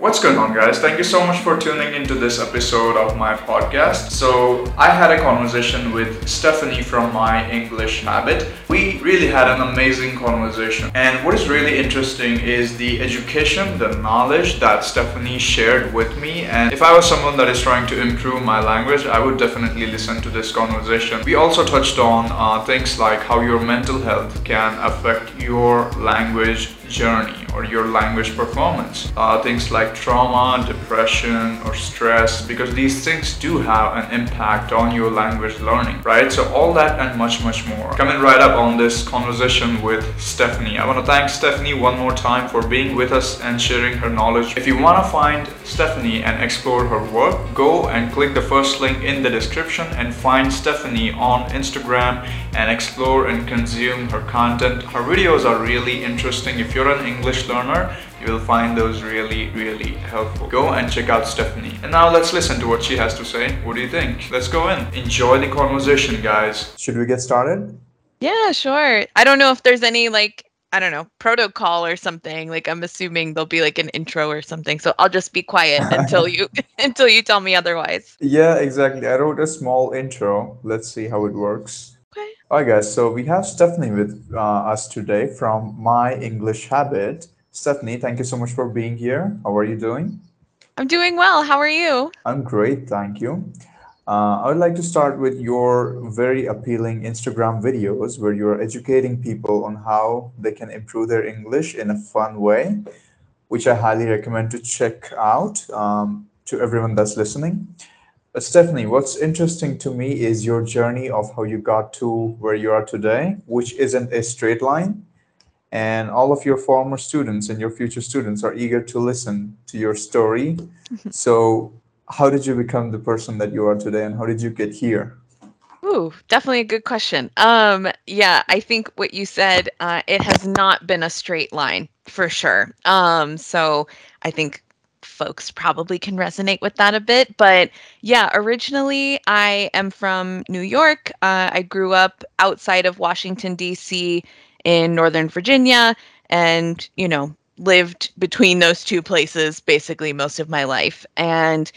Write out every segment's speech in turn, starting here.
What's going on, guys? Thank you so much for tuning into this episode of my podcast. So, I had a conversation with Stephanie from My English Habit. We really had an amazing conversation. And what is really interesting is the education, the knowledge that Stephanie shared with me. And if I was someone that is trying to improve my language, I would definitely listen to this conversation. We also touched on uh, things like how your mental health can affect your language journey or your language performance. Uh, things like trauma, depression, or stress, because these things do have an impact on your language learning, right? So, all that and much, much more. Coming right up on this conversation with Stephanie. I want to thank Stephanie one more time for being with us and sharing her knowledge. If you want to find Stephanie and explore her work, go and click the first link in the description and find Stephanie on Instagram and explore and consume her content. Her videos are really interesting. If you're an English learner, you will find those really, really helpful. Go and check out Stephanie. And now let's listen to what she has to say. What do you think? Let's go in. Enjoy the conversation, guys. Should we get started? Yeah, sure. I don't know if there's any like I don't know, protocol or something. Like I'm assuming there'll be like an intro or something. So I'll just be quiet until you until you tell me otherwise. Yeah, exactly. I wrote a small intro. Let's see how it works. Okay. All right, guys. So we have Stephanie with uh, us today from My English Habit. Stephanie, thank you so much for being here. How are you doing? I'm doing well. How are you? I'm great, thank you. Uh, I would like to start with your very appealing Instagram videos where you're educating people on how they can improve their English in a fun way, which I highly recommend to check out um, to everyone that's listening. Uh, Stephanie, what's interesting to me is your journey of how you got to where you are today, which isn't a straight line. And all of your former students and your future students are eager to listen to your story. So, how did you become the person that you are today and how did you get here? Ooh, definitely a good question. Um, yeah, I think what you said, uh, it has not been a straight line for sure. Um, so I think folks probably can resonate with that a bit. But yeah, originally I am from New York. Uh, I grew up outside of Washington, D.C. in Northern Virginia and, you know, lived between those two places basically most of my life. And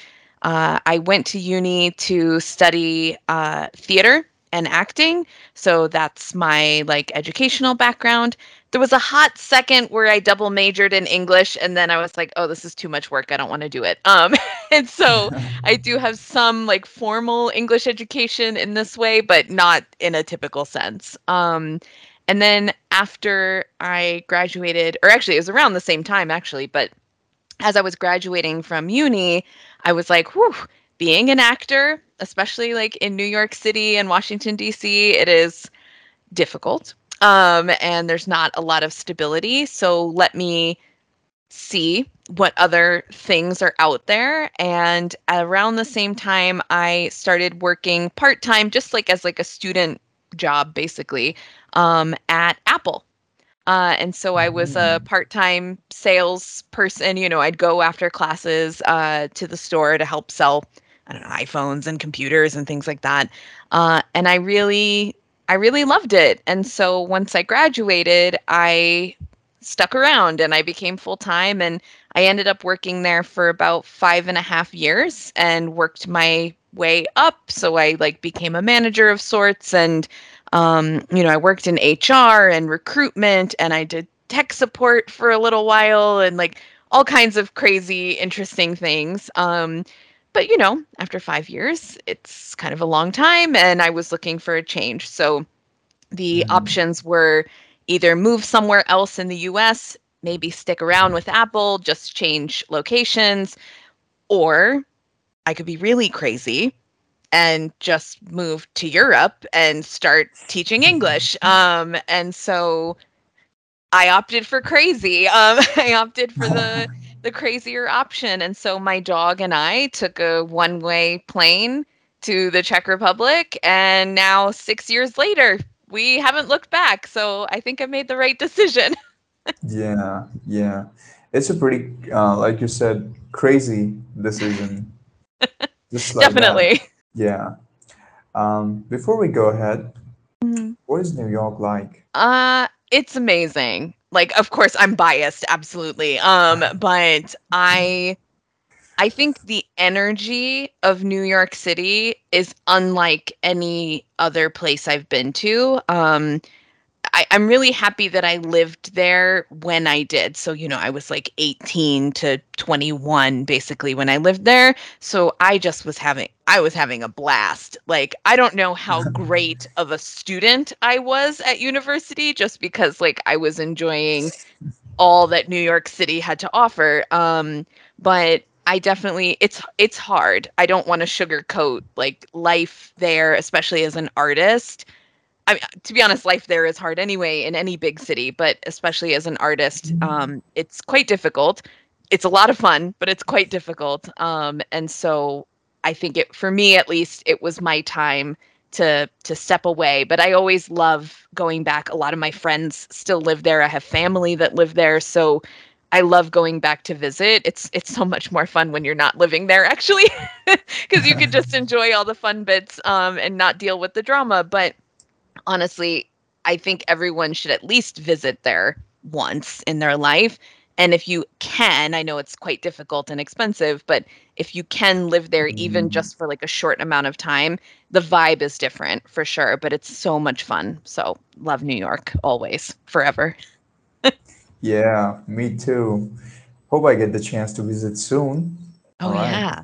uh, I went to uni to study uh, theater and acting. So that's my like educational background. There was a hot second where I double majored in English, and then I was like, "Oh, this is too much work. I don't want to do it." Um, and so I do have some like formal English education in this way, but not in a typical sense. Um, and then after I graduated, or actually, it was around the same time, actually, but as I was graduating from uni, I was like, whew, being an actor, especially like in New York City and Washington, D.C., it is difficult. Um, and there's not a lot of stability. So let me see what other things are out there. And around the same time, I started working part time, just like as like a student job, basically, um, at Apple. Uh, and so I was a part time sales person. You know, I'd go after classes uh, to the store to help sell, I don't know, iPhones and computers and things like that. Uh, and I really, I really loved it. And so once I graduated, I stuck around and I became full time. And I ended up working there for about five and a half years and worked my way up. So I like became a manager of sorts and um, you know, I worked in HR and recruitment and I did tech support for a little while and like all kinds of crazy, interesting things. Um, but, you know, after five years, it's kind of a long time and I was looking for a change. So the Mhm. options were either move somewhere else in the US, maybe stick around with Apple, just change locations, or I could be really crazy and just move to Europe and start teaching English. Um, and so I opted for crazy. Um, I opted for the the crazier option, and so my dog and I took a one way plane to the Czech Republic, and now six years later, we haven't looked back. So I think I made the right decision. Yeah, yeah. It's a pretty, uh, like you said, crazy decision. Like that. Yeah. Um, before we go ahead, Mhm. what is New York like? Uh, it's amazing. like of course I'm biased, absolutely. Um, but I I think the energy of New York City is unlike any other place I've been to. Um, I, I'm really happy that I lived there when I did. So, you know, I was like 18 to 21 basically when I lived there. So I just was having I was having a blast. Like I don't know how great of a student I was at university just because like I was enjoying all that New York City had to offer. Um, but I definitely it's it's hard. I don't want to sugarcoat like life there, especially as an artist. I mean, to be honest, life there is hard anyway in any big city, but especially as an artist, um, it's quite difficult. It's a lot of fun, but it's quite difficult. Um, and so I think it, for me at least, it was my time to to step away. But I always love going back. A lot of my friends still live there. I have family that live there, so I love going back to visit. It's it's so much more fun when you're not living there actually, because you can just enjoy all the fun bits um, and not deal with the drama. But honestly, I think everyone should at least visit there once in their life. And if you can, I know it's quite difficult and expensive, but if you can live there even Mm. just for like a short amount of time, the vibe is different for sure, but it's so much fun. So, love New York always, forever. Yeah, me too. Hope I get the chance to visit soon. Oh, right. yeah.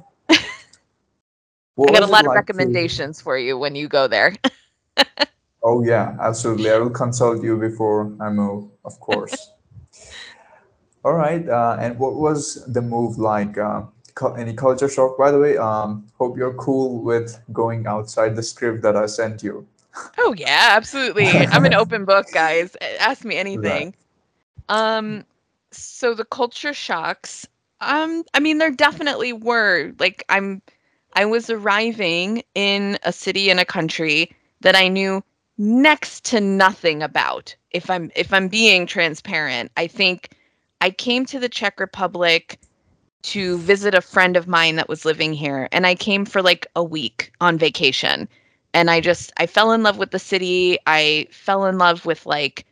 I got a lot of like to? recommendations for you when you go there. Oh yeah, absolutely. I will consult you before I move, of course. All right. Uh, and what was the move like? Uh, any culture shock, by the way? Um, hope you're cool with going outside the script that I sent you. Oh yeah, absolutely. I'm an open book, guys. Ask me Right. anything. Um, so the culture shocks. Um, I mean, there definitely were. Like, I'm, I was arriving in a city in a country that I knew next to nothing about. If I'm, if I'm being transparent, I think I came to the Czech Republic to visit a friend of mine that was living here, and I came for like a week on vacation and i just i fell in love with the city i fell in love with like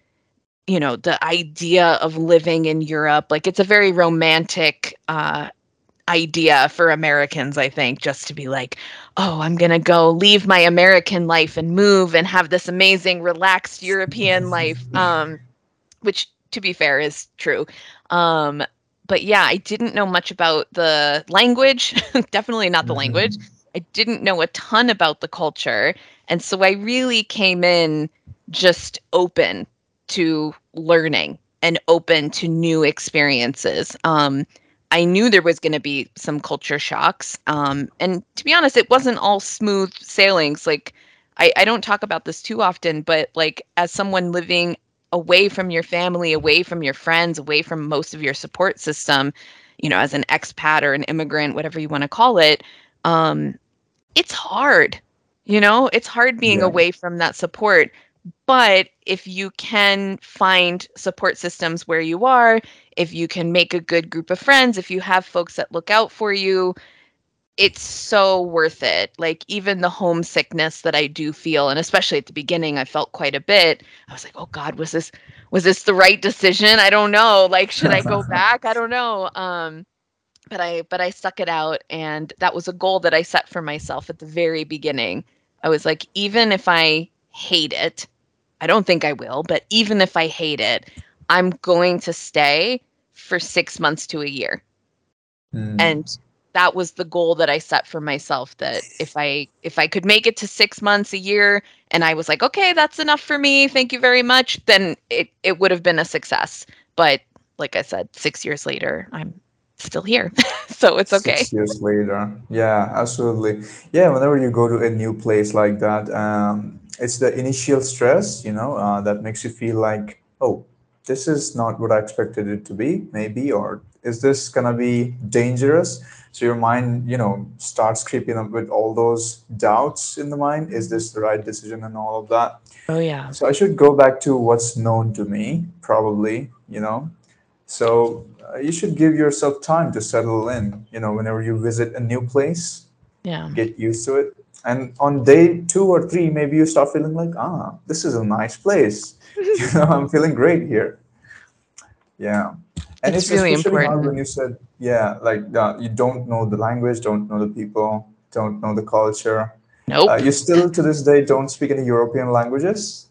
you know the idea of living in europe like it's a very romantic uh idea for americans i think just to be like oh i'm going to go leave my american life and move and have this amazing relaxed european life um which to be fair is true um but yeah i didn't know much about the language definitely not the language Mhm. I didn't know a ton about the culture. And so I really came in just open to learning and open to new experiences. Um, I knew there was going to be some culture shocks. Um, and to be honest, it wasn't all smooth sailings. Like, I, I don't talk about this too often, but like, as someone living away from your family, away from your friends, away from most of your support system, you know, as an expat or an immigrant, whatever you want to call it, um, it's hard. You know, it's hard being Yeah. away from that support. But if you can find support systems where you are, if you can make a good group of friends, if you have folks that look out for you, it's so worth it. Like even the homesickness that I do feel, and especially at the beginning, I felt quite a bit. I was like, "Oh God, was this was this the right decision? I don't know. Like, should I go back? I don't know." Um, but I but I stuck it out, and that was a goal that I set for myself at the very beginning. I was like, even if I hate it, I don't think I will, but even if I hate it, I'm going to stay for six months to a year Mm. and that was the goal that I set for myself that if I if I could make it to 6 months a year and I was like okay that's enough for me thank you very much then it it would have been a success but like I said 6 years later I'm still here so it's okay Six years later. Yeah, absolutely. Yeah, whenever you go to a new place like that, um, it's the initial stress, you know, uh, that makes you feel like, oh, this is not what I expected it to be, maybe, or is this gonna be dangerous? So your mind, you know, starts creeping up with all those doubts in the mind. Is this the right decision and all of that? oh yeah So I should go back to what's known to me, probably, you know. So uh, you should give yourself time to settle in, you know, whenever you visit a new place, yeah get used to it. And on day two or three, maybe you start feeling like, ah, this is a nice place. You know, I'm feeling great here. Yeah. And It's it's, really important. when you said, yeah, like uh, you don't know the language, don't know the people, don't know the culture. Nope. Uh, you still to this day don't speak any European languages?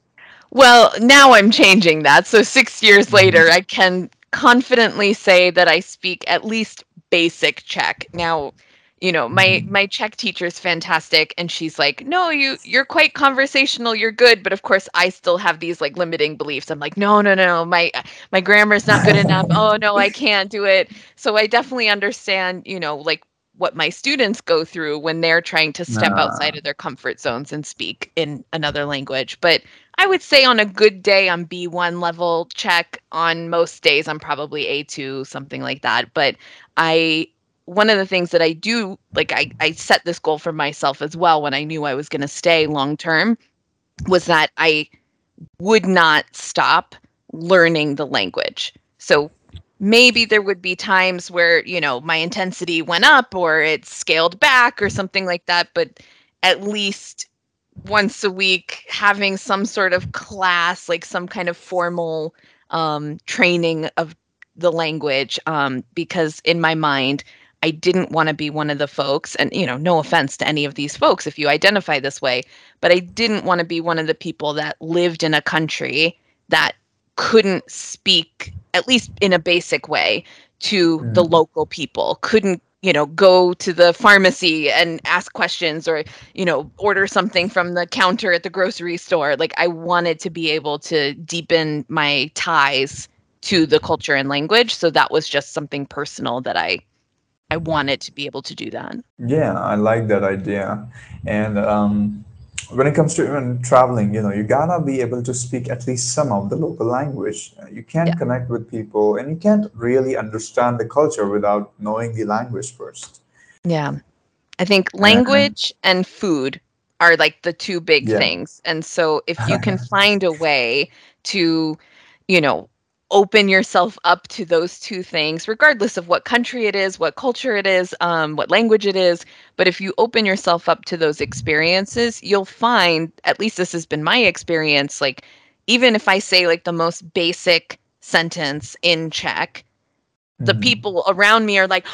Well, now I'm changing that. So six years Mhm. later, I can confidently say that I speak at least basic Czech. Now, you know, my Mhm. my Czech teacher is fantastic, and she's like, "No, you you're quite conversational. You're good." But of course, I still have these like limiting beliefs. I'm like, "No, no, no, my my grammar's not good enough. Oh no, I can't do it." So I definitely understand, you know, like what my students go through when they're trying to step outside of their comfort zones and speak in another language. But I would say on a good day I'm B1 level Czech. On most days I'm probably A2, something like that. But I one of the things that I do like I, I set this goal for myself as well when I knew I was gonna stay long term was that I would not stop learning the language. So maybe there would be times where, you know, my intensity went up or it scaled back or something like that, but at least once a week having some sort of class, like some kind of formal um, training of the language, um, because in my mind, I didn't want to be one of the folks, and you know, no offense to any of these folks if you identify this way, but I didn't want to be one of the people that lived in a country that couldn't speak, at least in a basic way, to the Mm. local people, couldn't, you know, go to the pharmacy and ask questions or, you know, order something from the counter at the grocery store. Like, I wanted to be able to deepen my ties to the culture and language. So that was just something personal that I. I wanted to be able to do that. Yeah, I like that idea. And um, when it comes to even traveling, you know, you gotta be able to speak at least some of the local language. You can't Yeah. connect with people and you can't really understand the culture without knowing the language first. Yeah. I think language and food are like the two big yeah. things. And so if you can find a way to, you know, open yourself up to those two things, regardless of what country it is, what culture it is, um, what language it is. But if you open yourself up to those experiences, you'll find, at least this has been my experience, like even if I say like the most basic sentence in Czech, the Mhm. people around me are like,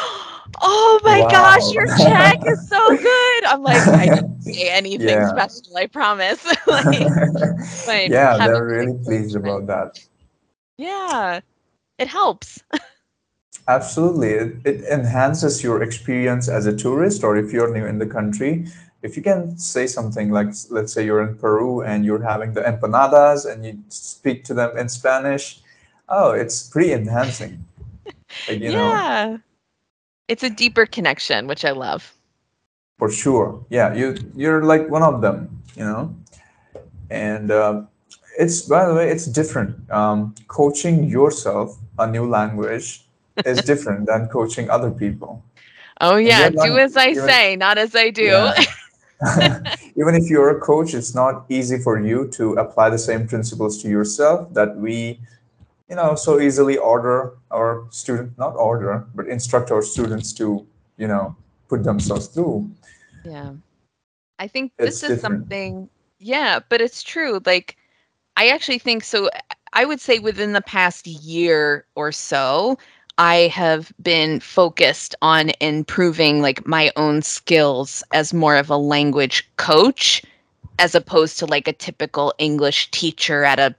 "Oh my gosh, your Czech is so good!" I'm like, I didn't say anything Yeah. special, I promise. like, Yeah, they're really pleased about that. Yeah, it helps. Absolutely. It, it enhances your experience as a tourist, or if you're new in the country, if you can say something like, let's say you're in Peru and you're having the empanadas and you speak to them in Spanish, oh, it's pretty enhancing. Like, you know, Yeah, it's a deeper connection, which I love. for sure. Yeah, you you're like one of them, you know. And uh, it's by the way, it's different. Um, coaching yourself a new language is different than coaching other people. Oh yeah, do like, as I even say, not as I do. Yeah. Even if you're a coach, it's not easy for you to apply the same principles to yourself that we, you know, so easily order our student, not order, but instruct our students to, you know, put themselves through. Yeah. I think It's this is different. something, yeah, but it's true. Like, I actually think so. I would say within the past year or so, I have been focused on improving like my own skills as more of a language coach as opposed to like a typical English teacher at a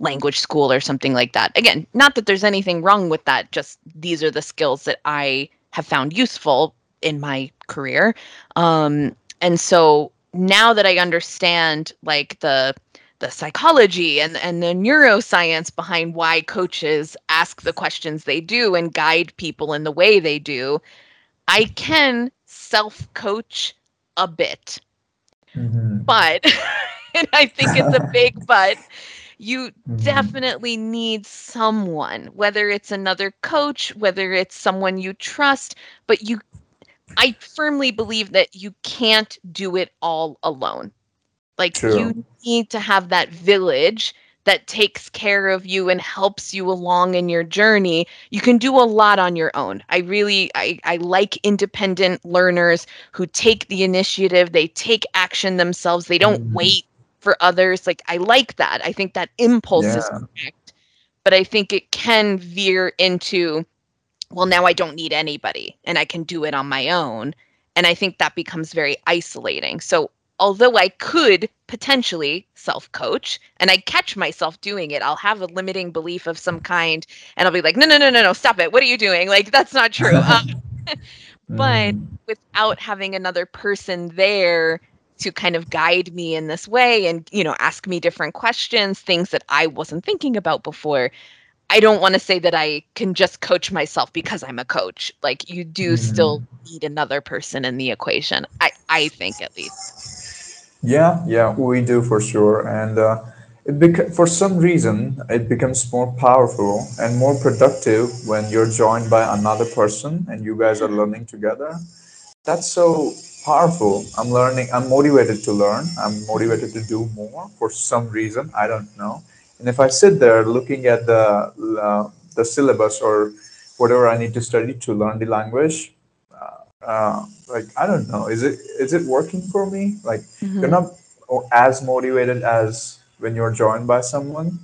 language school or something like that. Again, not that there's anything wrong with that, just these are the skills that I have found useful in my career. Um, and so now that I understand like the the psychology and and the neuroscience behind why coaches ask the questions they do and guide people in the way they do, I can self coach a bit Mhm. but and I think it's a big but you Mhm. definitely need someone whether it's another coach whether it's someone you trust but you I firmly believe that you can't do it all alone like True. you need to have that village that takes care of you and helps you along in your journey you can do a lot on your own i really i, I like independent learners who take the initiative they take action themselves they don't Mhm. wait for others like i like that i think that impulse is correct but I think it can veer into, well, now I don't need anybody and I can do it on my own. And I think that becomes very isolating. So although I could potentially self coach and I catch myself doing it, I'll have a limiting belief of some kind and I'll be like, no, no, no, no, no, stop it. What are you doing? Like, that's not true. Um, but Mm. without having another person there to kind of guide me in this way and, you know, ask me different questions, things that I wasn't thinking about before. I don't want to say that I can just coach myself because I'm a coach. Like you do still need another person in the equation. I I think at least. Yeah, yeah, we do for sure. And uh, it bec- for some reason, it becomes more powerful and more productive when you're joined by another person and you guys are learning together. That's so powerful. I'm learning, I'm motivated to learn, I'm motivated to do more for some reason. I don't know. And if I sit there looking at the, uh, the syllabus or whatever I need to study to learn the language, uh, like I don't know, is it is it working for me? Like you're not as motivated as when you're joined by someone.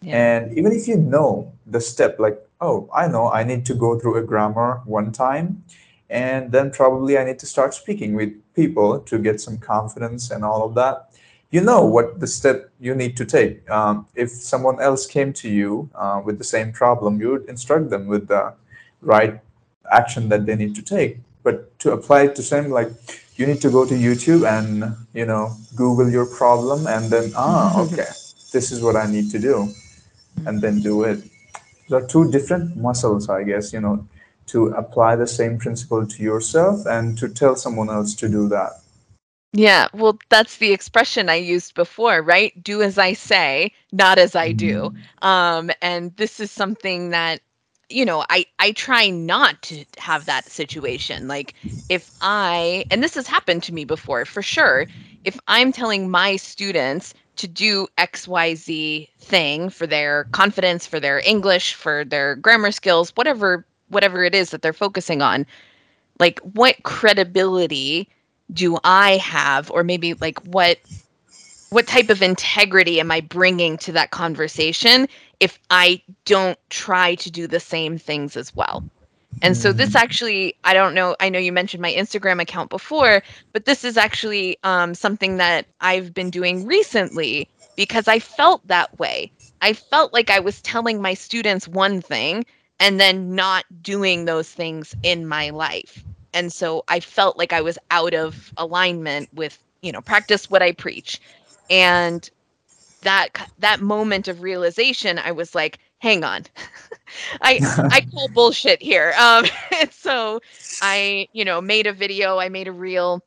Yeah. And even if you know the step, like, oh, I know I need to go through a grammar one time, and then probably I need to start speaking with people to get some confidence and all of that. You know what the step you need to take. Um, if someone else came to you uh, with the same problem, you would instruct them with the right action that they need to take. But to apply it to same, like you need to go to YouTube and you know Google your problem and then ah okay, this is what I need to do, and then do it. There are two different muscles, I guess. You know, to apply the same principle to yourself and to tell someone else to do that. Yeah, well, that's the expression I used before, right? Do as I say, not as I do. Um, and this is something that, you know, I I try not to have that situation. Like if I, and this has happened to me before for sure, if I'm telling my students to do XYZ thing for their confidence, for their English, for their grammar skills, whatever whatever it is that they're focusing on, like what credibility do I have? Or maybe like what what type of integrity am I bringing to that conversation if I don't try to do the same things as well? And so this actually, I don't know, I know you mentioned my Instagram account before, but this is actually um, something that I've been doing recently because I felt that way. I felt like I was telling my students one thing and then not doing those things in my life. And so I felt like I was out of alignment with, you know, practice what I preach. And that that moment of realization, I was like, hang on. I I call bullshit here. Um and so I, you know, made a video, I made a reel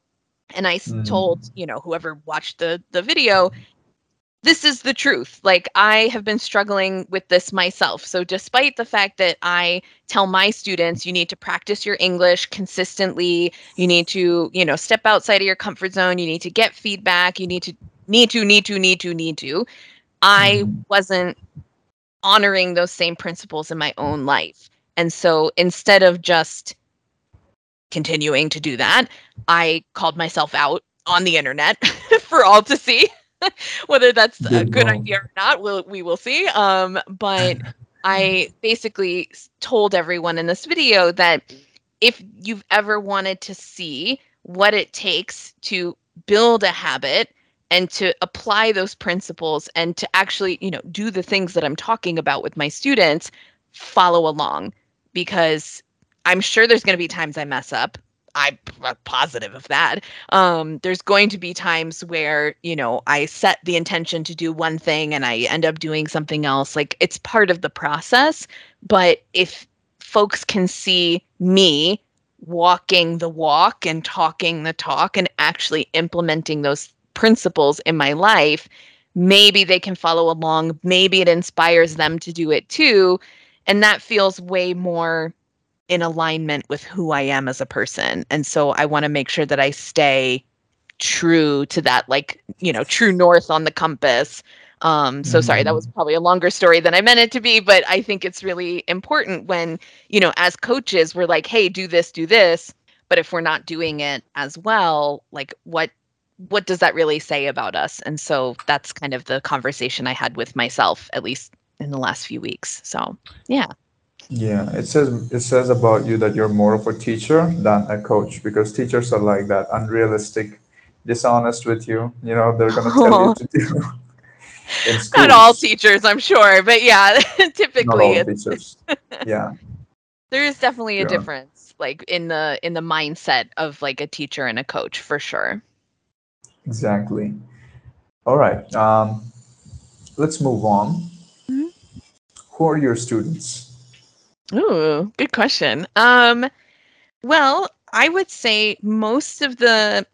and I Mhm. told, you know, whoever watched the the video, this is the truth. Like I have been struggling with this myself. So despite the fact that I tell my students you need to practice your English consistently, you need to, you know, step outside of your comfort zone, you need to get feedback, you need to need to need to need to need to. I Mhm. wasn't honoring those same principles in my own life. And so instead of just continuing to do that, I called myself out on the internet for all to see. Whether that's a Good good idea or not, we'll, we will see. Um, but I basically told everyone in this video that if you've ever wanted to see what it takes to build a habit and to apply those principles and to actually, you know, do the things that I'm talking about with my students, follow along because I'm sure there's going to be times I mess up. I'm positive of that. Um, there's going to be times where, you know, I set the intention to do one thing and I end up doing something else. Like it's part of the process. But if folks can see me walking the walk and talking the talk and actually implementing those principles in my life, maybe they can follow along. Maybe it inspires them to do it too. And that feels way more in alignment with who I am as a person. And so I want to make sure that I stay true to that, like, you know, true north on the compass. Um, so sorry, that was probably a longer story than I meant it to be, but I think it's really important when, you know, as coaches, we're like, hey, do this, do this. But if we're not doing it as well, like what what does that really say about us? And so that's kind of the conversation I had with myself, at least in the last few weeks. So yeah. Yeah, it says it says about you that you're more of a teacher than a coach because teachers are like that, unrealistic, dishonest with you. You know, they're gonna tell you to do. Not all teachers, I'm sure, but yeah, Not typically all it's, teachers. Yeah, there is definitely a Yeah. difference like in the in the mindset of like a teacher and a coach for sure. Exactly. All right. Um, let's move on. Mhm. Who are your students? Ooh, good question. Um, well, I would say most of the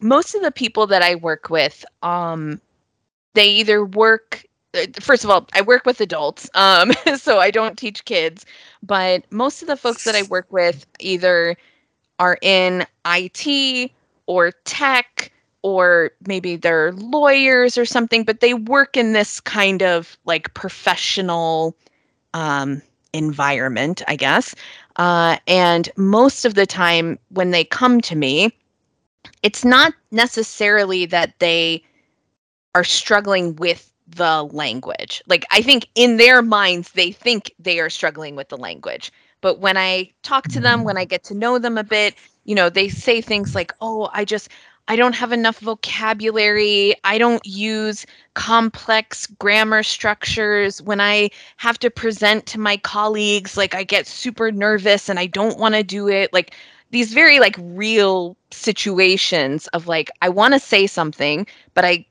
most of the people that I work with, um, they either work. uh, First of all, I work with adults, um, so I don't teach kids. But most of the folks that I work with either are in IT or tech, or maybe they're lawyers or something. But they work in this kind of like professional. Um, environment, I guess. Uh, and most of the time, when they come to me, it's not necessarily that they are struggling with the language. Like, I think in their minds, they think they are struggling with the language. But when I talk to them, when I get to know them a bit, you know, they say things like, oh, I just, I don't have enough vocabulary. I don't use complex grammar structures. When I have to present to my colleagues, like I get super nervous and I don't want to do it. Like these very like real situations of like, I want to say something, but I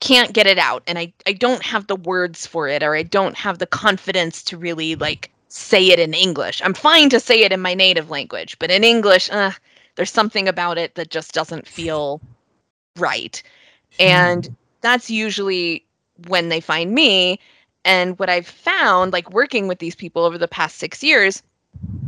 can't get it out and I, I don't have the words for it or I don't have the confidence to really like say it in English. I'm fine to say it in my native language, but in English, uh, there's something about it that just doesn't feel right. And that's usually when they find me. And what I've found, like working with these people over the past six years,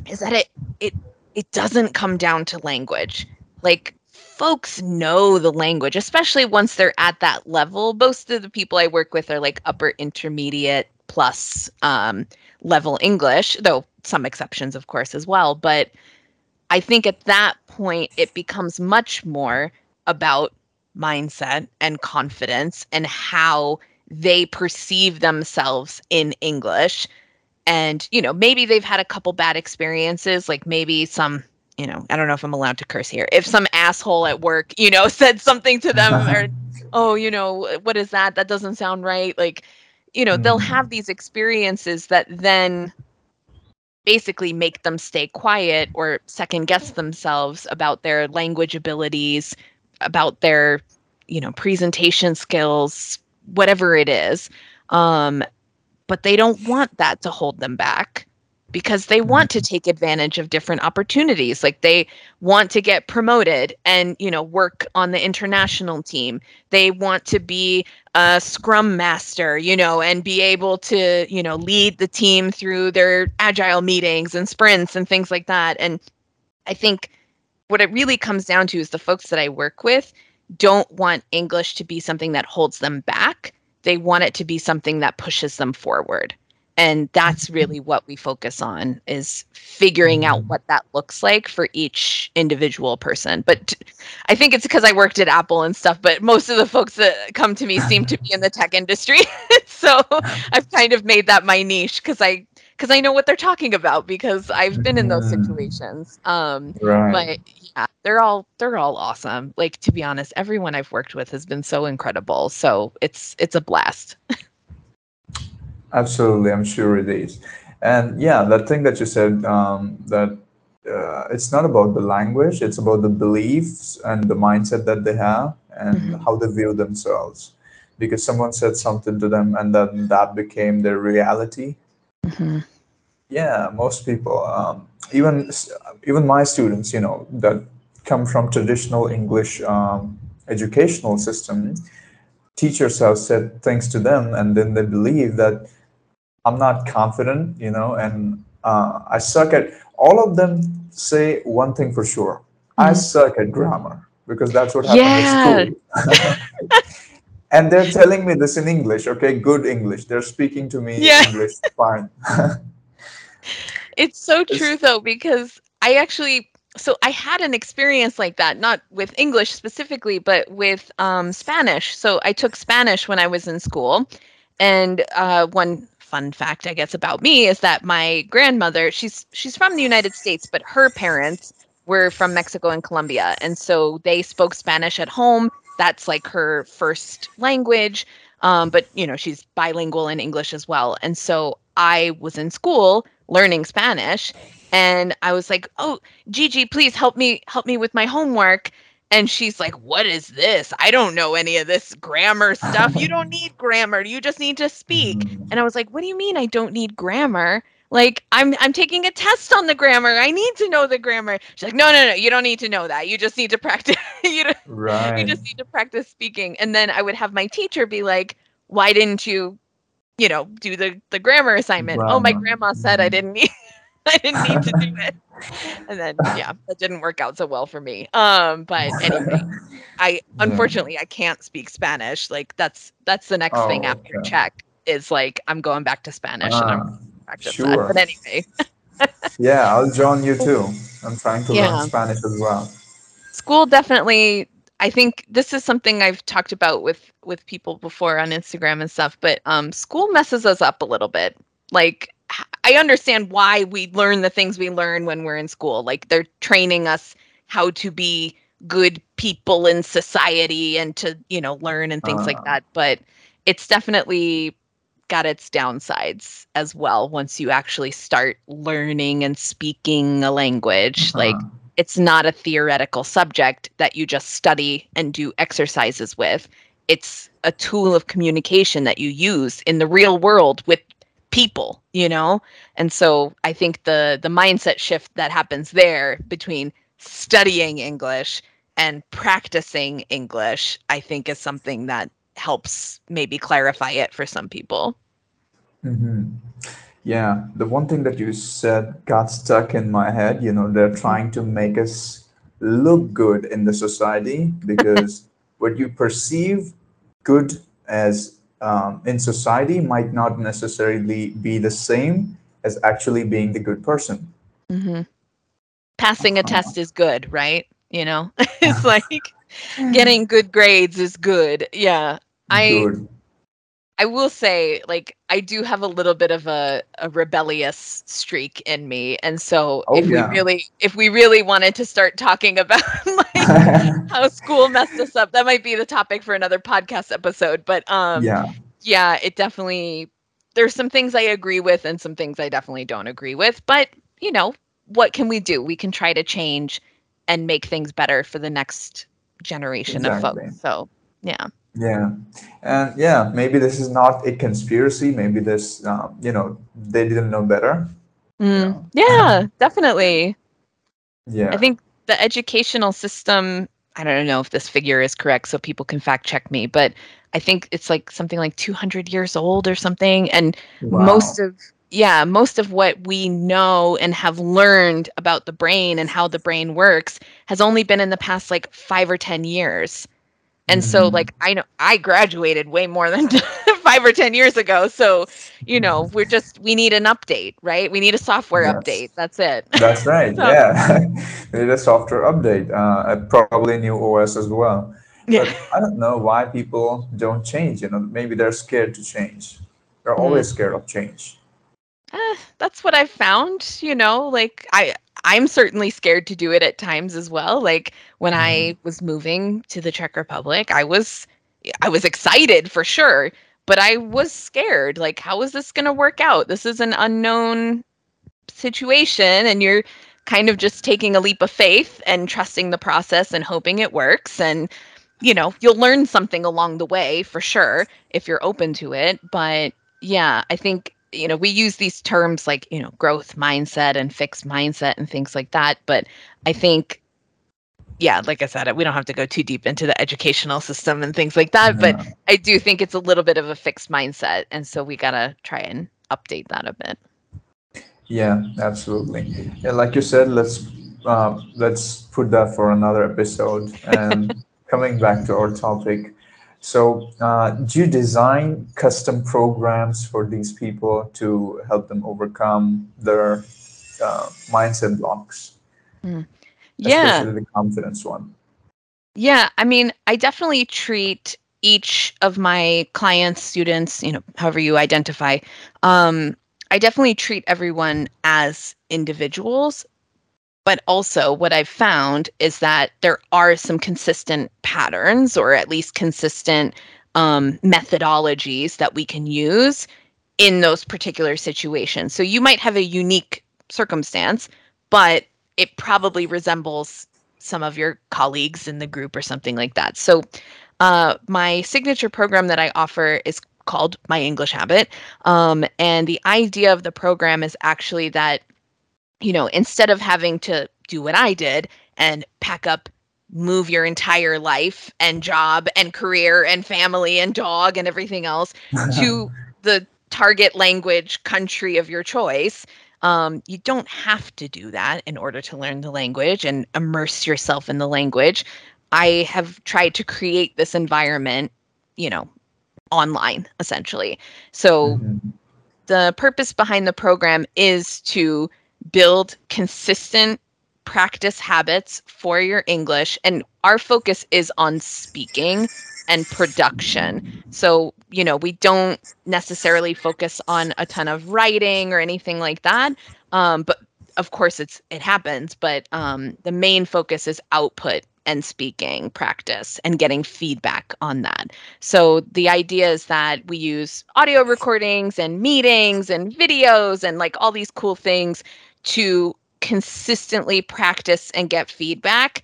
is that it it it doesn't come down to language. Like folks know the language, especially once they're at that level. Most of the people I work with are like upper intermediate plus um, level English, though some exceptions, of course, as well. But I think at that point, it becomes much more about mindset and confidence and how they perceive themselves in English. And, you know, maybe they've had a couple bad experiences, like maybe some, you know, I don't know if I'm allowed to curse here. If some asshole at work, you know, said something to them or, oh, you know, what is that? That doesn't sound right. Like, you know, they'll Mm. have these experiences that then basically make them stay quiet or second guess themselves about their language abilities, about their, you know, presentation skills, whatever it is. Um, but they don't want that to hold them back because they want to mm-hmm. take advantage of different opportunities. Like they want to get promoted and you know work on the international team. They want to be a scrum master you know and be able to you know lead the team through their agile meetings and sprints and things like that. And i think what it really comes down to is the folks that i work with don't want english to be something that holds them back. They want it to be something that pushes them forward and that's really what we focus on is figuring out what that looks like for each individual person. But t- i think it's because i worked at apple and stuff but most of the folks that come to me seem to be in the tech industry. So i've kind of made that my niche because i because i know what they're talking about because i've been in those Mhm. situations. Um Right. but yeah they're all they're all awesome. Like to be honest everyone i've worked with has been so incredible. So it's it's a blast Absolutely, I'm sure it is. And yeah, that thing that you said, um, that uh, it's not about the language, it's about the beliefs and the mindset that they have and Mhm. how they view themselves. Because someone said something to them and then that became their reality. Yeah, most people, um, even even my students, you know, that come from traditional English um, educational system, teachers have said things to them, and then they believe that I'm not confident, you know, and uh, I suck at. All of them say one thing for sure: I Mhm. suck at grammar because that's what happened Yeah. at school. and they're telling me this in English, okay, good English. They're speaking to me Yeah. English, fine. It's so It's- true though because I actually so I had an experience like that not with English specifically but with um, Spanish. So I took Spanish when I was in school and uh, one fun fact I guess about me is that my grandmother, she's she's from the United States, but her parents were from Mexico and Colombia. And so they spoke Spanish at home. That's like her first language. Um, but you know, she's bilingual in English as well. And so I was in school learning Spanish and I was like, "Oh, Gigi, please help me help me with my homework." And she's like, "What is this? I don't know any of this grammar stuff. You don't need grammar. You just need to speak." And I was like, "What do you mean I don't need grammar?" Like I'm I'm taking a test on the grammar. I need to know the grammar. She's like, "No, no, no. You don't need to know that. You just need to practice. you don't, you just need to practice speaking." And then I would have my teacher be like, "Why didn't you, you know, do the the grammar assignment?" Oh, my grandma said I Mhm. didn't need I didn't need to do it. And then yeah, that didn't work out so well for me. Um, but anyway, I unfortunately I can't speak Spanish. Like that's that's the next thing Oh, after okay. Czech is like I'm going back to Spanish and I'm Ah, practice sure. that. But anyway, yeah, I'll join you too. I'm trying to Yeah. learn Spanish as well. school definitely I think this is something I've talked about with with people before on Instagram and stuff, but um school messes us up a little bit. Like I understand why we learn the things we learn when we're in school. Like they're training us how to be good people in society and to, you know, learn and things like Ah. that, but it's definitely got its downsides as well once you actually start learning and speaking a language. Like Uh-huh. it's not a theoretical subject that you just study and do exercises with. It's a tool of communication that you use in the real world with people, you know? And so I think the the mindset shift that happens there between studying English and practicing English, I think is something that helps maybe clarify it for some people. hmm Yeah, the one thing that you said got stuck in my head. You know, they're trying to make us look good in the society because what you perceive good as um, in society might not necessarily be the same as actually being the good person. Mm-hmm. Passing a Uh-huh. test is good, right? You know, it's like getting good grades is good. Yeah. I Good. I will say like I do have a little bit of a, a rebellious streak in me. And so Oh, if yeah. we really if we really wanted to start talking about like how school messed us up, that might be the topic for another podcast episode. But um yeah. yeah, it definitely there's some things I agree with and some things I definitely don't agree with. But you know, what can we do? We can try to change and make things better for the next generation Exactly. of folks. So yeah. Yeah, and yeah, maybe this is not a conspiracy. Maybe this, um, you know, they didn't know better. Mm, yeah, definitely. Yeah. I think the educational system, I don't know if this figure is correct, so people can fact check me, but I think it's like something like 200 years old or something. And most of, yeah, most of what we know and have learned about the brain and how the brain works has only been in the past like five or 10 years. And so, Mhm. like, I know I graduated way more than five or 10 years ago. So, you know, we're just, we need an update, right? We need a software Yes. update. That's it. That's right. So- Yeah, we need a software update, uh, probably new OS as well. Yeah. But I don't know why people don't change. You know, maybe they're scared to change. They're Mm. always scared of change. Eh, that's what I've found, you know, like I I'm certainly scared to do it at times as well. Like when I mm-hmm. was moving to the Czech Republic, I was I was excited for sure, but I was scared. Like how is this going to work out? This is an unknown situation and you're kind of just taking a leap of faith and trusting the process and hoping it works and you know, you'll learn something along the way for sure if you're open to it, but yeah, I think you know we use these terms like you know growth mindset and fixed mindset and things like that but i think yeah like i said we don't have to go too deep into the educational system and things like that but i do think it's a little bit of a fixed mindset and so we got to try and update that a bit Yeah, absolutely. Yeah, like you said, let's uh, let's put that for another episode. And coming back to our topic, so uh, do you design custom programs for these people to help them overcome their uh, mindset blocks, yeah especially the confidence one? Yeah, I mean, I definitely treat each of my clients, students, you know, however you identify, um, I definitely treat everyone as individuals. But also, what I've found is that there are some consistent patterns, or at least consistent um, methodologies that we can use in those particular situations. So you might have a unique circumstance, but it probably resembles some of your colleagues in the group or something like that. So uh, my signature program that I offer is called My English Habit. Um, and the idea of the program is actually that, you know, instead of having to do what I did and pack up, move your entire life and job and career and family and dog and everything else to the target language country of your choice, um, you don't have to do that in order to learn the language and immerse yourself in the language. I have tried to create this environment, you know, online essentially. So mm-hmm. the purpose behind the program is to build consistent practice habits for your English. And our focus is on speaking and production. So, you know, we don't necessarily focus on a ton of writing or anything like that. Um, but of course it's it happens, but um, the main focus is output and speaking practice and getting feedback on that. So the idea is that we use audio recordings and meetings and videos and like all these cool things to consistently practice and get feedback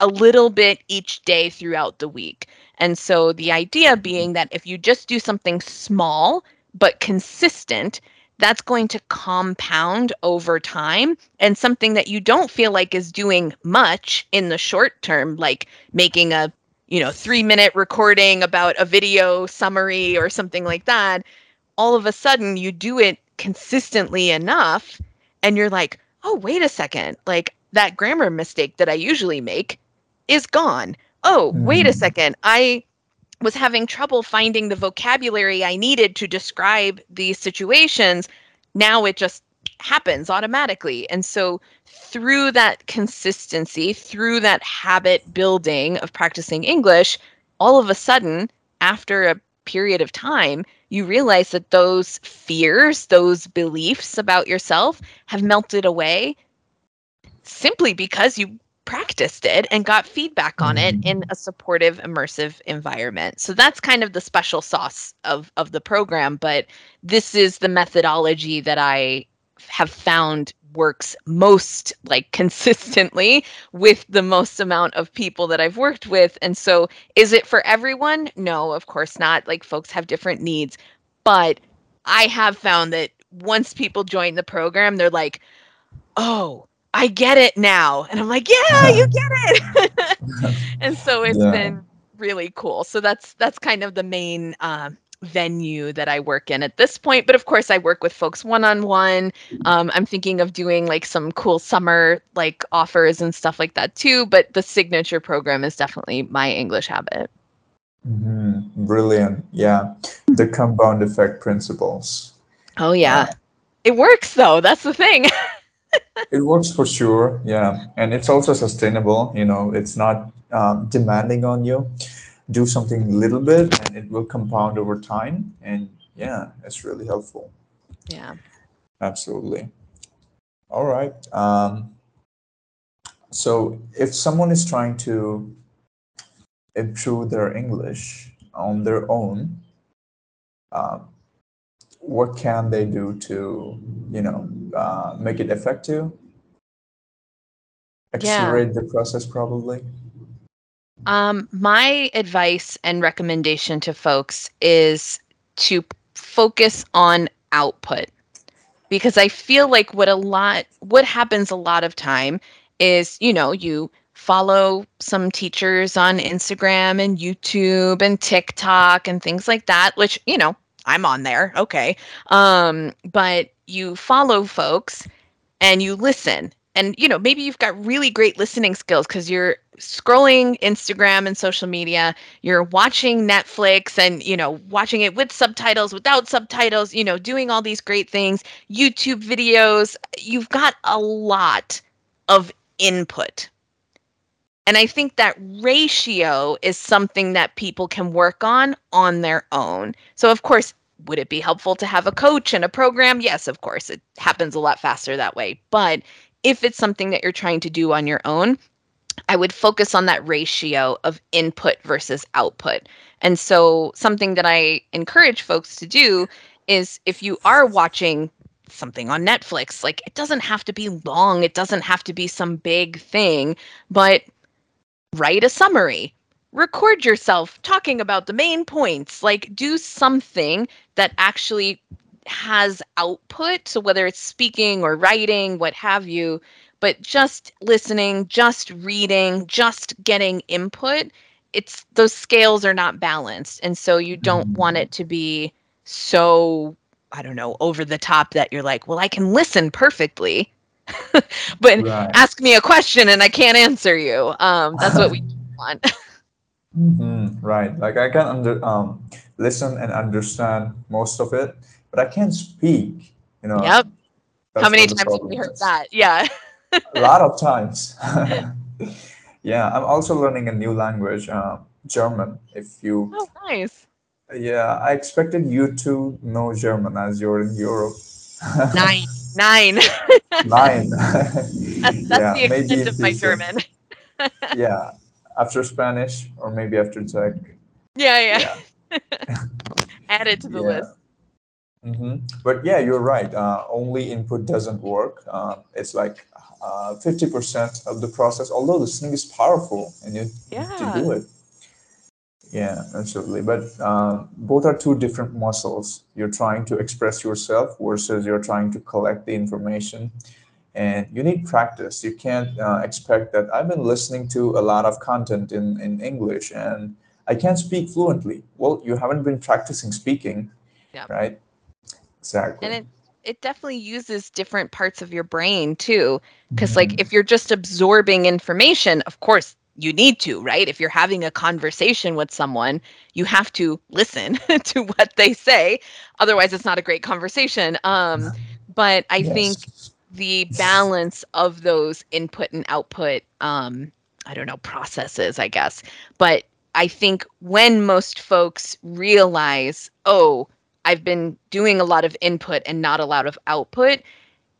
a little bit each day throughout the week. And so the idea being that if you just do something small but consistent, that's going to compound over time and something that you don't feel like is doing much in the short term like making a you know 3 minute recording about a video summary or something like that all of a sudden you do it consistently enough and you're like oh wait a second like that grammar mistake that I usually make is gone oh wait a mm. second I was having trouble finding the vocabulary I needed to describe these situations, now it just happens automatically. And so, through that consistency, through that habit building of practicing English, all of a sudden, after a period of time, you realize that those fears, those beliefs about yourself have melted away simply because you practiced it and got feedback on it in mm-hmm. a supportive immersive environment so that's kind of the special sauce of of the program but this is the methodology that i have found works most like consistently with the most amount of people that I've worked with. And so is it for everyone? No, of course not. Like folks have different needs, but I have found that once people join the program, they're like, "Oh, I get it now. And I'm like, yeah, you get it. and so it's yeah. been really cool. So that's that's kind of the main uh, venue that I work in at this point. But of course, I work with folks one on one. I'm thinking of doing like some cool summer like offers and stuff like that too. But the signature program is definitely my English habit. Mm-hmm. Brilliant. Yeah. The compound effect principles. Oh, yeah. It works though. That's the thing. it works for sure yeah and it's also sustainable you know it's not um, demanding on you do something a little bit and it will compound over time. And yeah it's really helpful. Yeah. Absolutely. All right um, so if someone is trying to improve their english on their own um, what can they do to you know uh, make it effective? Accelerate yeah. the process probably um, my advice and recommendation to folks is to focus on output because i feel like what a lot what happens a lot of time is you know you follow some teachers on instagram and youtube and tiktok and things like that which you know I'm on there. Okay. Um, but you follow folks and you listen. And you know, maybe you've got really great listening skills because you're scrolling Instagram and social media, you're watching Netflix and you know, watching it with subtitles, without subtitles, you know, doing all these great things, YouTube videos. You've got a lot of input. And I think that ratio is something that people can work on on their own. So, of course, would it be helpful to have a coach and a program? Yes, of course. It happens a lot faster that way. But if it's something that you're trying to do on your own, I would focus on that ratio of input versus output. And so, something that I encourage folks to do is if you are watching something on Netflix, like it doesn't have to be long, it doesn't have to be some big thing, but write a summary. Record yourself talking about the main points. Like, do something that actually has output. So, whether it's speaking or writing, what have you, but just listening, just reading, just getting input, it's those scales are not balanced. And so you don't want it to be so, I don't know, over the top that you're like, well, I can listen perfectly, but Right. ask me a question and I can't answer you. Um, that's what we want. Mhm, Right. Like I can under um listen and understand most of it, but I can't speak. You know, yep. How many times have we heard is. that? Yeah. A lot of times. Yeah, I'm also learning a new language, uh, German. If you, Oh, nice. yeah, I expected you to know German as you're in Europe. Nine. Nine. Nine. That's, that's Yeah, the extent of my. German. Yeah, after Spanish or maybe after Czech. Yeah, yeah. Yeah. Add it to the list. Hmm But yeah, you're right. Uh, only input doesn't work. Uh, it's like uh, 50% of the process, although listening is powerful and you need to do it. Yeah, absolutely. But um, both are two different muscles. You're trying to express yourself versus you're trying to collect the information. And you need practice. You can't uh, expect that. I've been listening to a lot of content in, in English and I can't speak fluently. Well, you haven't been practicing speaking, yeah. right? Exactly. And it it definitely uses different parts of your brain too. Because Mhm. like if you're just absorbing information, of course you need to, right? If you're having a conversation with someone, you have to listen to what they say. Otherwise it's not a great conversation. Um, but I think the balance of those input and output um i don't know processes i guess but i think when most folks realize oh i've been doing a lot of input and not a lot of output.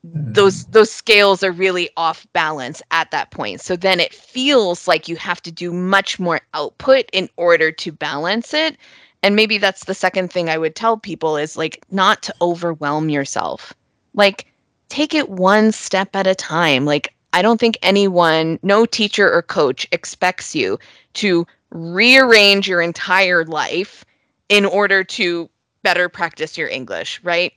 Mhm. those those scales are really off balance at that point. So then it feels like you have to do much more output in order to balance it. And maybe that's the second thing i would tell people is like not to overwhelm yourself. Like take it one step at a time. Like i don't think anyone no teacher or coach expects you to rearrange your entire life in order to better practice your english right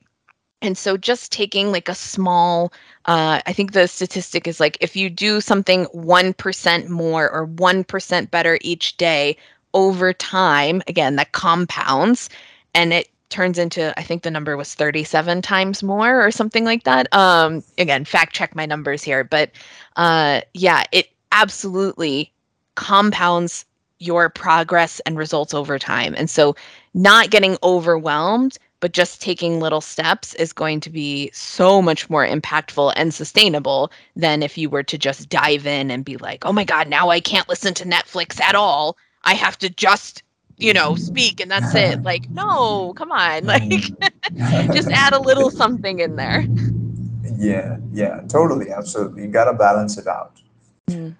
and so just taking like a small, uh, I think the statistic is like if you do something 1% more or 1% better each day over time, again, that compounds and it turns into, I think the number was 37 times more or something like that. Um, again, fact check my numbers here, but uh, yeah, it absolutely compounds your progress and results over time. And so not getting overwhelmed but just taking little steps is going to be so much more impactful and sustainable than if you were to just dive in and be like, oh my God, now I can't listen to Netflix at all. I have to just, you know, speak and that's it. Like, no, come on. Like, just add a little something in there. Yeah, yeah, totally, absolutely. You gotta balance it out. Mm.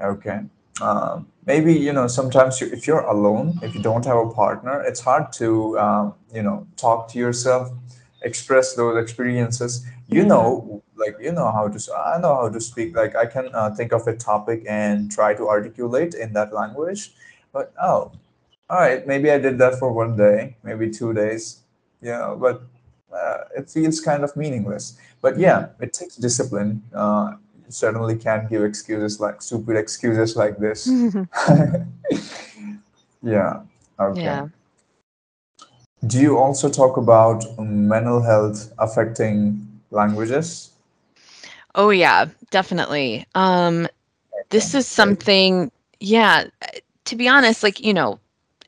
Okay. Um, maybe, you know, sometimes you, if you're alone, if you don't have a partner, it's hard to, um, you know, talk to yourself, express those experiences. You Mhm. know, like, you know how to, i know how to speak. Like, I can uh, think of a topic and try to articulate in that language. But, oh, all right, maybe I did that for one day, maybe two days, you know, but uh, it feels kind of meaningless. But yeah, it takes discipline. Uh, certainly can't give excuses like stupid excuses like this. yeah. Okay. yeah. Do you also talk about mental health affecting languages? Oh, yeah, definitely. Um, this is something, yeah, to be honest, like, you know,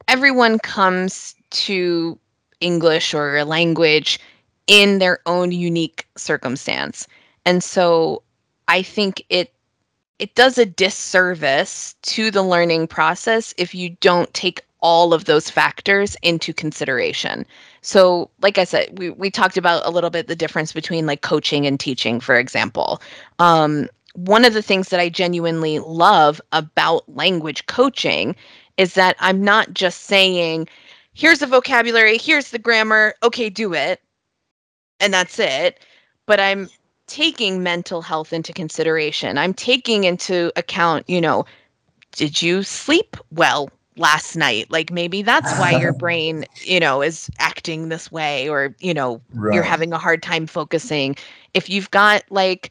everyone comes to English or a language in their own unique circumstance. And so I think it it does a disservice to the learning process if you don't take all of those factors into consideration. So, like I said, we, we talked about a little bit the difference between like coaching and teaching, for example. Um, one of the things that I genuinely love about language coaching is that I'm not just saying, here's the vocabulary, here's the grammar, okay, do it, and that's it. But I'm taking mental health into consideration. I'm taking into account, you know, did you sleep well last night? Like maybe that's why your brain, you know, is acting this way or, you know, right. you're having a hard time focusing. If you've got like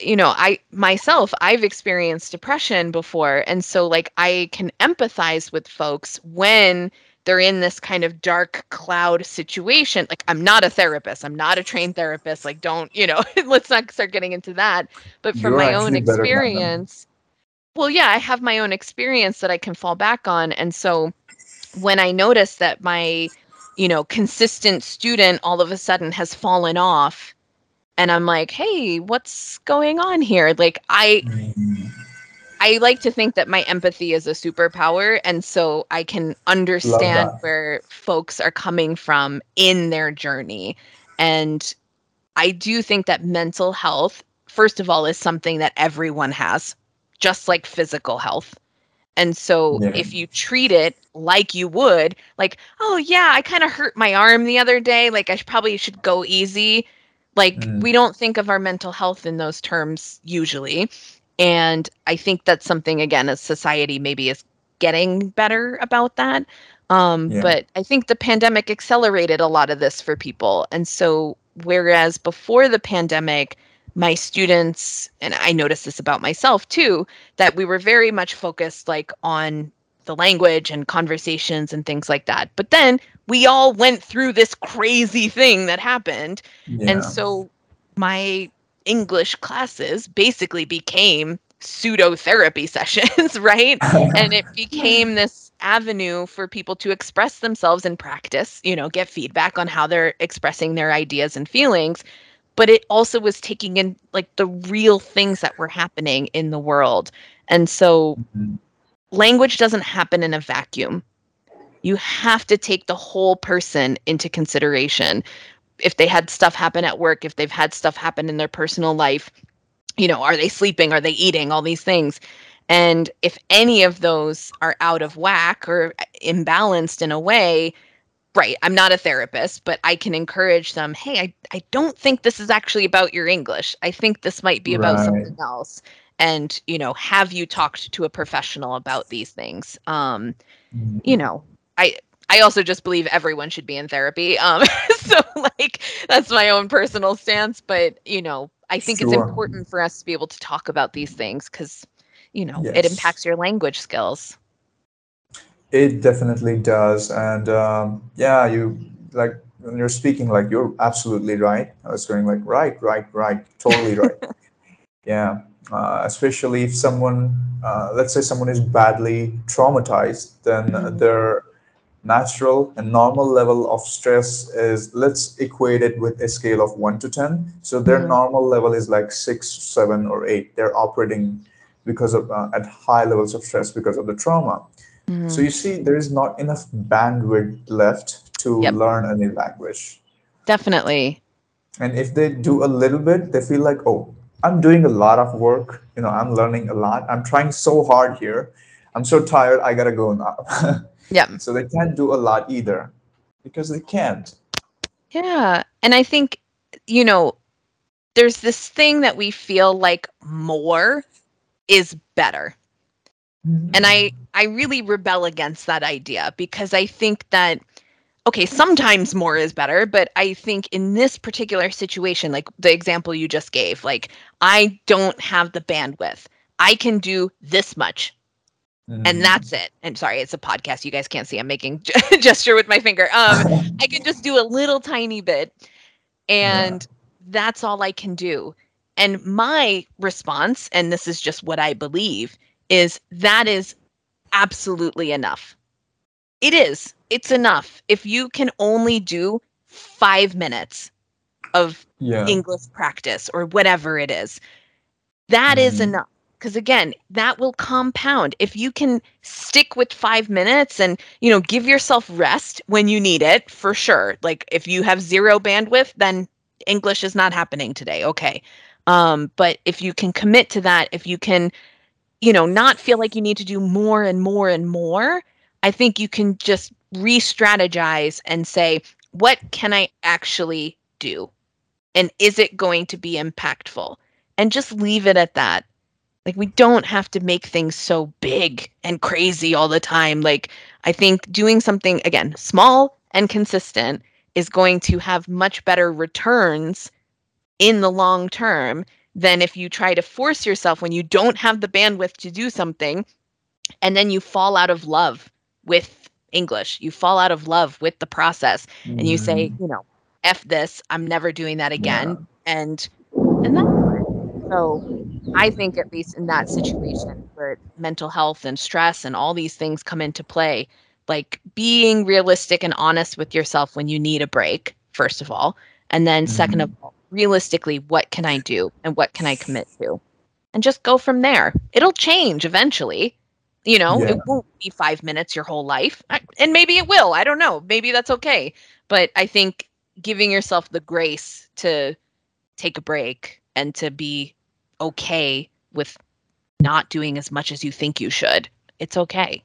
you know, I myself, I've experienced depression before. And so, like, I can empathize with folks when they're in this kind of dark cloud situation. Like, I'm not a therapist, I'm not a trained therapist. Like, don't, you know, let's not start getting into that. But from You're my own experience, well, yeah, I have my own experience that I can fall back on. And so, when I notice that my, you know, consistent student all of a sudden has fallen off, and I'm like, hey, what's going on here? Like, I. I like to think that my empathy is a superpower. And so I can understand where folks are coming from in their journey. And I do think that mental health, first of all, is something that everyone has, just like physical health. And so yeah. if you treat it like you would, like, oh, yeah, I kind of hurt my arm the other day. Like, I probably should go easy. Like, mm. we don't think of our mental health in those terms usually. And I think that's something, again, as society maybe is getting better about that. Um, yeah. But I think the pandemic accelerated a lot of this for people. And so, whereas before the pandemic, my students, and I noticed this about myself too, that we were very much focused like on the language and conversations and things like that. But then we all went through this crazy thing that happened. Yeah. And so my English classes basically became pseudo therapy sessions, right? and it became this avenue for people to express themselves in practice, you know, get feedback on how they're expressing their ideas and feelings. But it also was taking in like the real things that were happening in the world. And so mm-hmm. language doesn't happen in a vacuum. You have to take the whole person into consideration, if they had stuff happen at work, if they've had stuff happen in their personal life, you know, are they sleeping? Are they eating? All these things. And if any of those are out of whack or imbalanced in a way, right, I'm not a therapist, but I can encourage them, hey, I, I don't think this is actually about your English. I think this might be about right. something else. And, you know, have you talked to a professional about these things? Um, mm-hmm. you know, I I also just believe everyone should be in therapy. Um, so like that's my own personal stance, but you know, I think sure. it's important for us to be able to talk about these things because you know yes. it impacts your language skills. It definitely does, and um, yeah, you like when you're speaking, like you're absolutely right. I was going like right, right, right, totally right. yeah, uh, especially if someone, uh, let's say someone is badly traumatized, then mm-hmm. they're natural and normal level of stress is let's equate it with a scale of 1 to 10 so their mm-hmm. normal level is like 6 7 or 8 they're operating because of uh, at high levels of stress because of the trauma. Mm-hmm. so you see there is not enough bandwidth left to yep. learn any language. Definitely. And if they do a little bit they feel like oh i'm doing a lot of work. You know i'm learning a lot. I'm trying so hard here. I'm so tired. I gotta go now Yeah. So they can't do a lot either because they can't. Yeah. And I think, you know, there's this thing that we feel like more is better. Mm-hmm. And I I really rebel against that idea because I think that okay, sometimes more is better, but I think in this particular situation, like the example you just gave, like I don't have the bandwidth. I can do this much. And that's it. And sorry, it's a podcast. You guys can't see. I'm making gesture with my finger. Um, I can just do a little tiny bit, and yeah. that's all I can do. And my response, and this is just what I believe, is that is absolutely enough. It is. It's enough. If you can only do five minutes of yeah. English practice or whatever it is, that mm. is enough because again that will compound. If you can stick with five minutes and you know give yourself rest when you need it for sure. Like if you have zero bandwidth then english is not happening today. Okay. Um, but if you can commit to that if you can you know not feel like you need to do more and more and more i think you can just re-strategize and say what can i actually do? And is it going to be impactful? And just leave it at that like we don't have to make things so big and crazy all the time like i think doing something again small and consistent is going to have much better returns in the long term than if you try to force yourself when you don't have the bandwidth to do something and then you fall out of love with english you fall out of love with the process and you say Mhm. you know f this i'm never doing that again Yeah. and and that's so i think at least in that situation where mental health and stress and all these things come into play like being realistic and honest with yourself when you need a break first of all and then second of mm-hmm. all realistically what can i do and what can i commit to? And just go from there. It'll change eventually. You know Yeah. it won't be five minutes your whole life. And maybe it will. I don't know. Maybe that's okay. But i think giving yourself the grace to take a break and to be okay with not doing as much as you think you should it's okay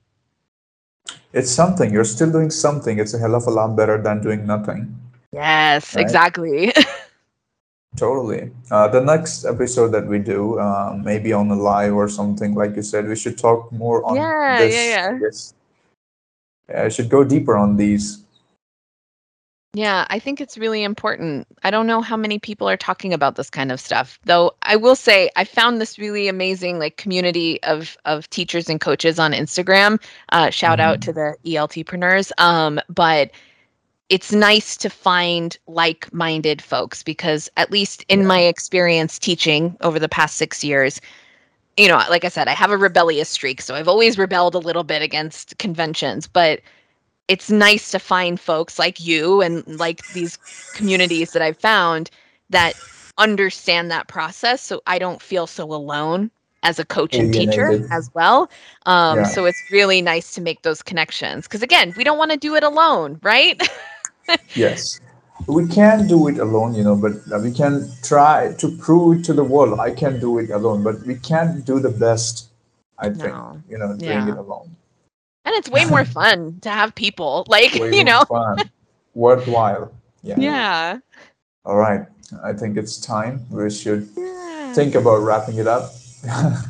It's something. You're still doing something. It's a hell of a lot better than doing nothing. yes Right. exactly Totally. Uh, the next episode that we do, uh, maybe on a live or something, like you said, we should talk more on Yeah, this. yeah, yeah. This. Yeah, I should go deeper on these. Yeah, I think it's really important. I don't know how many people are talking about this kind of stuff. Though I will say I found this really amazing like community of of teachers and coaches on Instagram. Uh, shout out to the ELTpreneurs. Um, but it's nice to find like-minded folks because at least in Yeah. my experience teaching over the past 6 years, you know, like I said, I have a rebellious streak, so I've always rebelled a little bit against conventions, but it's nice to find folks like you and like these communities that I've found that understand that process so I don't feel so alone as a coach and teacher as well. Um, Yeah. So it's really nice to make those connections because, again, we don't want to do it alone, right? Yes. We can do it alone, you know, but uh, we can try to prove it to the world. I can do it alone, but we can't do the best, I think, No. you know, doing Yeah. it alone. And it's way more fun to have people like, Way you know? fun, worthwhile. Yeah. Yeah. All right. I think it's time. We should Yeah. think about wrapping it up.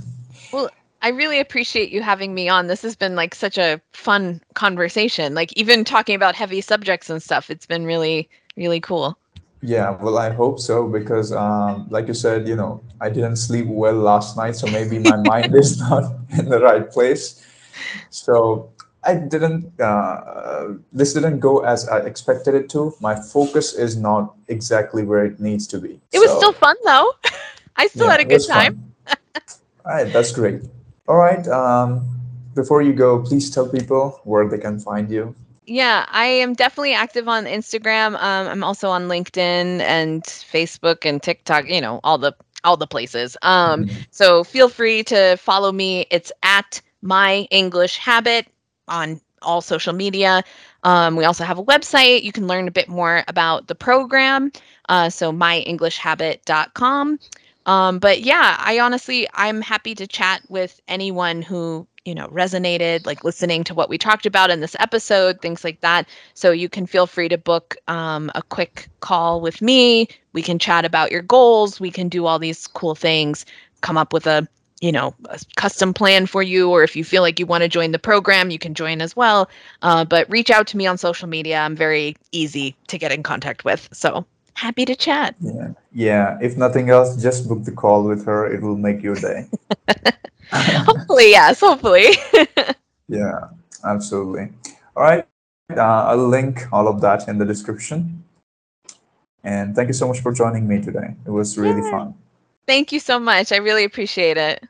Well, I really appreciate you having me on. This has been like such a fun conversation. Like even talking about heavy subjects and stuff, it's been really, really cool. Yeah, well, I hope so because, um, like you said, you know, I didn't sleep well last night, so maybe my mind is not in the right place. So I didn't, uh, this didn't go as I expected it to. My focus is not exactly where it needs to be. It was still fun though. I still yeah, had a good time. All right, that's great. All right, um, before you go, please tell people where they can find you. Yeah, I am definitely active on Instagram. Um, I'm also on LinkedIn and Facebook and TikTok. You know, all the all the places. Um, Mhm. so feel free to follow me. It's at my English habit on all social media. Um, we also have a website. You can learn a bit more about the program. Uh, so myenglishhabit.com. Um, but yeah, I honestly, I'm happy to chat with anyone who, you know, resonated, like listening to what we talked about in this episode, things like that. So you can feel free to book um, a quick call with me. We can chat about your goals. We can do all these cool things, come up with a, you know, a custom plan for you. Or if you feel like you want to join the program, you can join as well. Uh, but reach out to me on social media. I'm very easy to get in contact with. So happy to chat. Yeah. Yeah. If nothing else, just book the call with her. It will make your day. hopefully, yes, hopefully. Yeah, absolutely. All right. Uh, I'll link all of that in the description. And thank you so much for joining me today. It was really Yeah. fun. Thank you so much. I really appreciate it.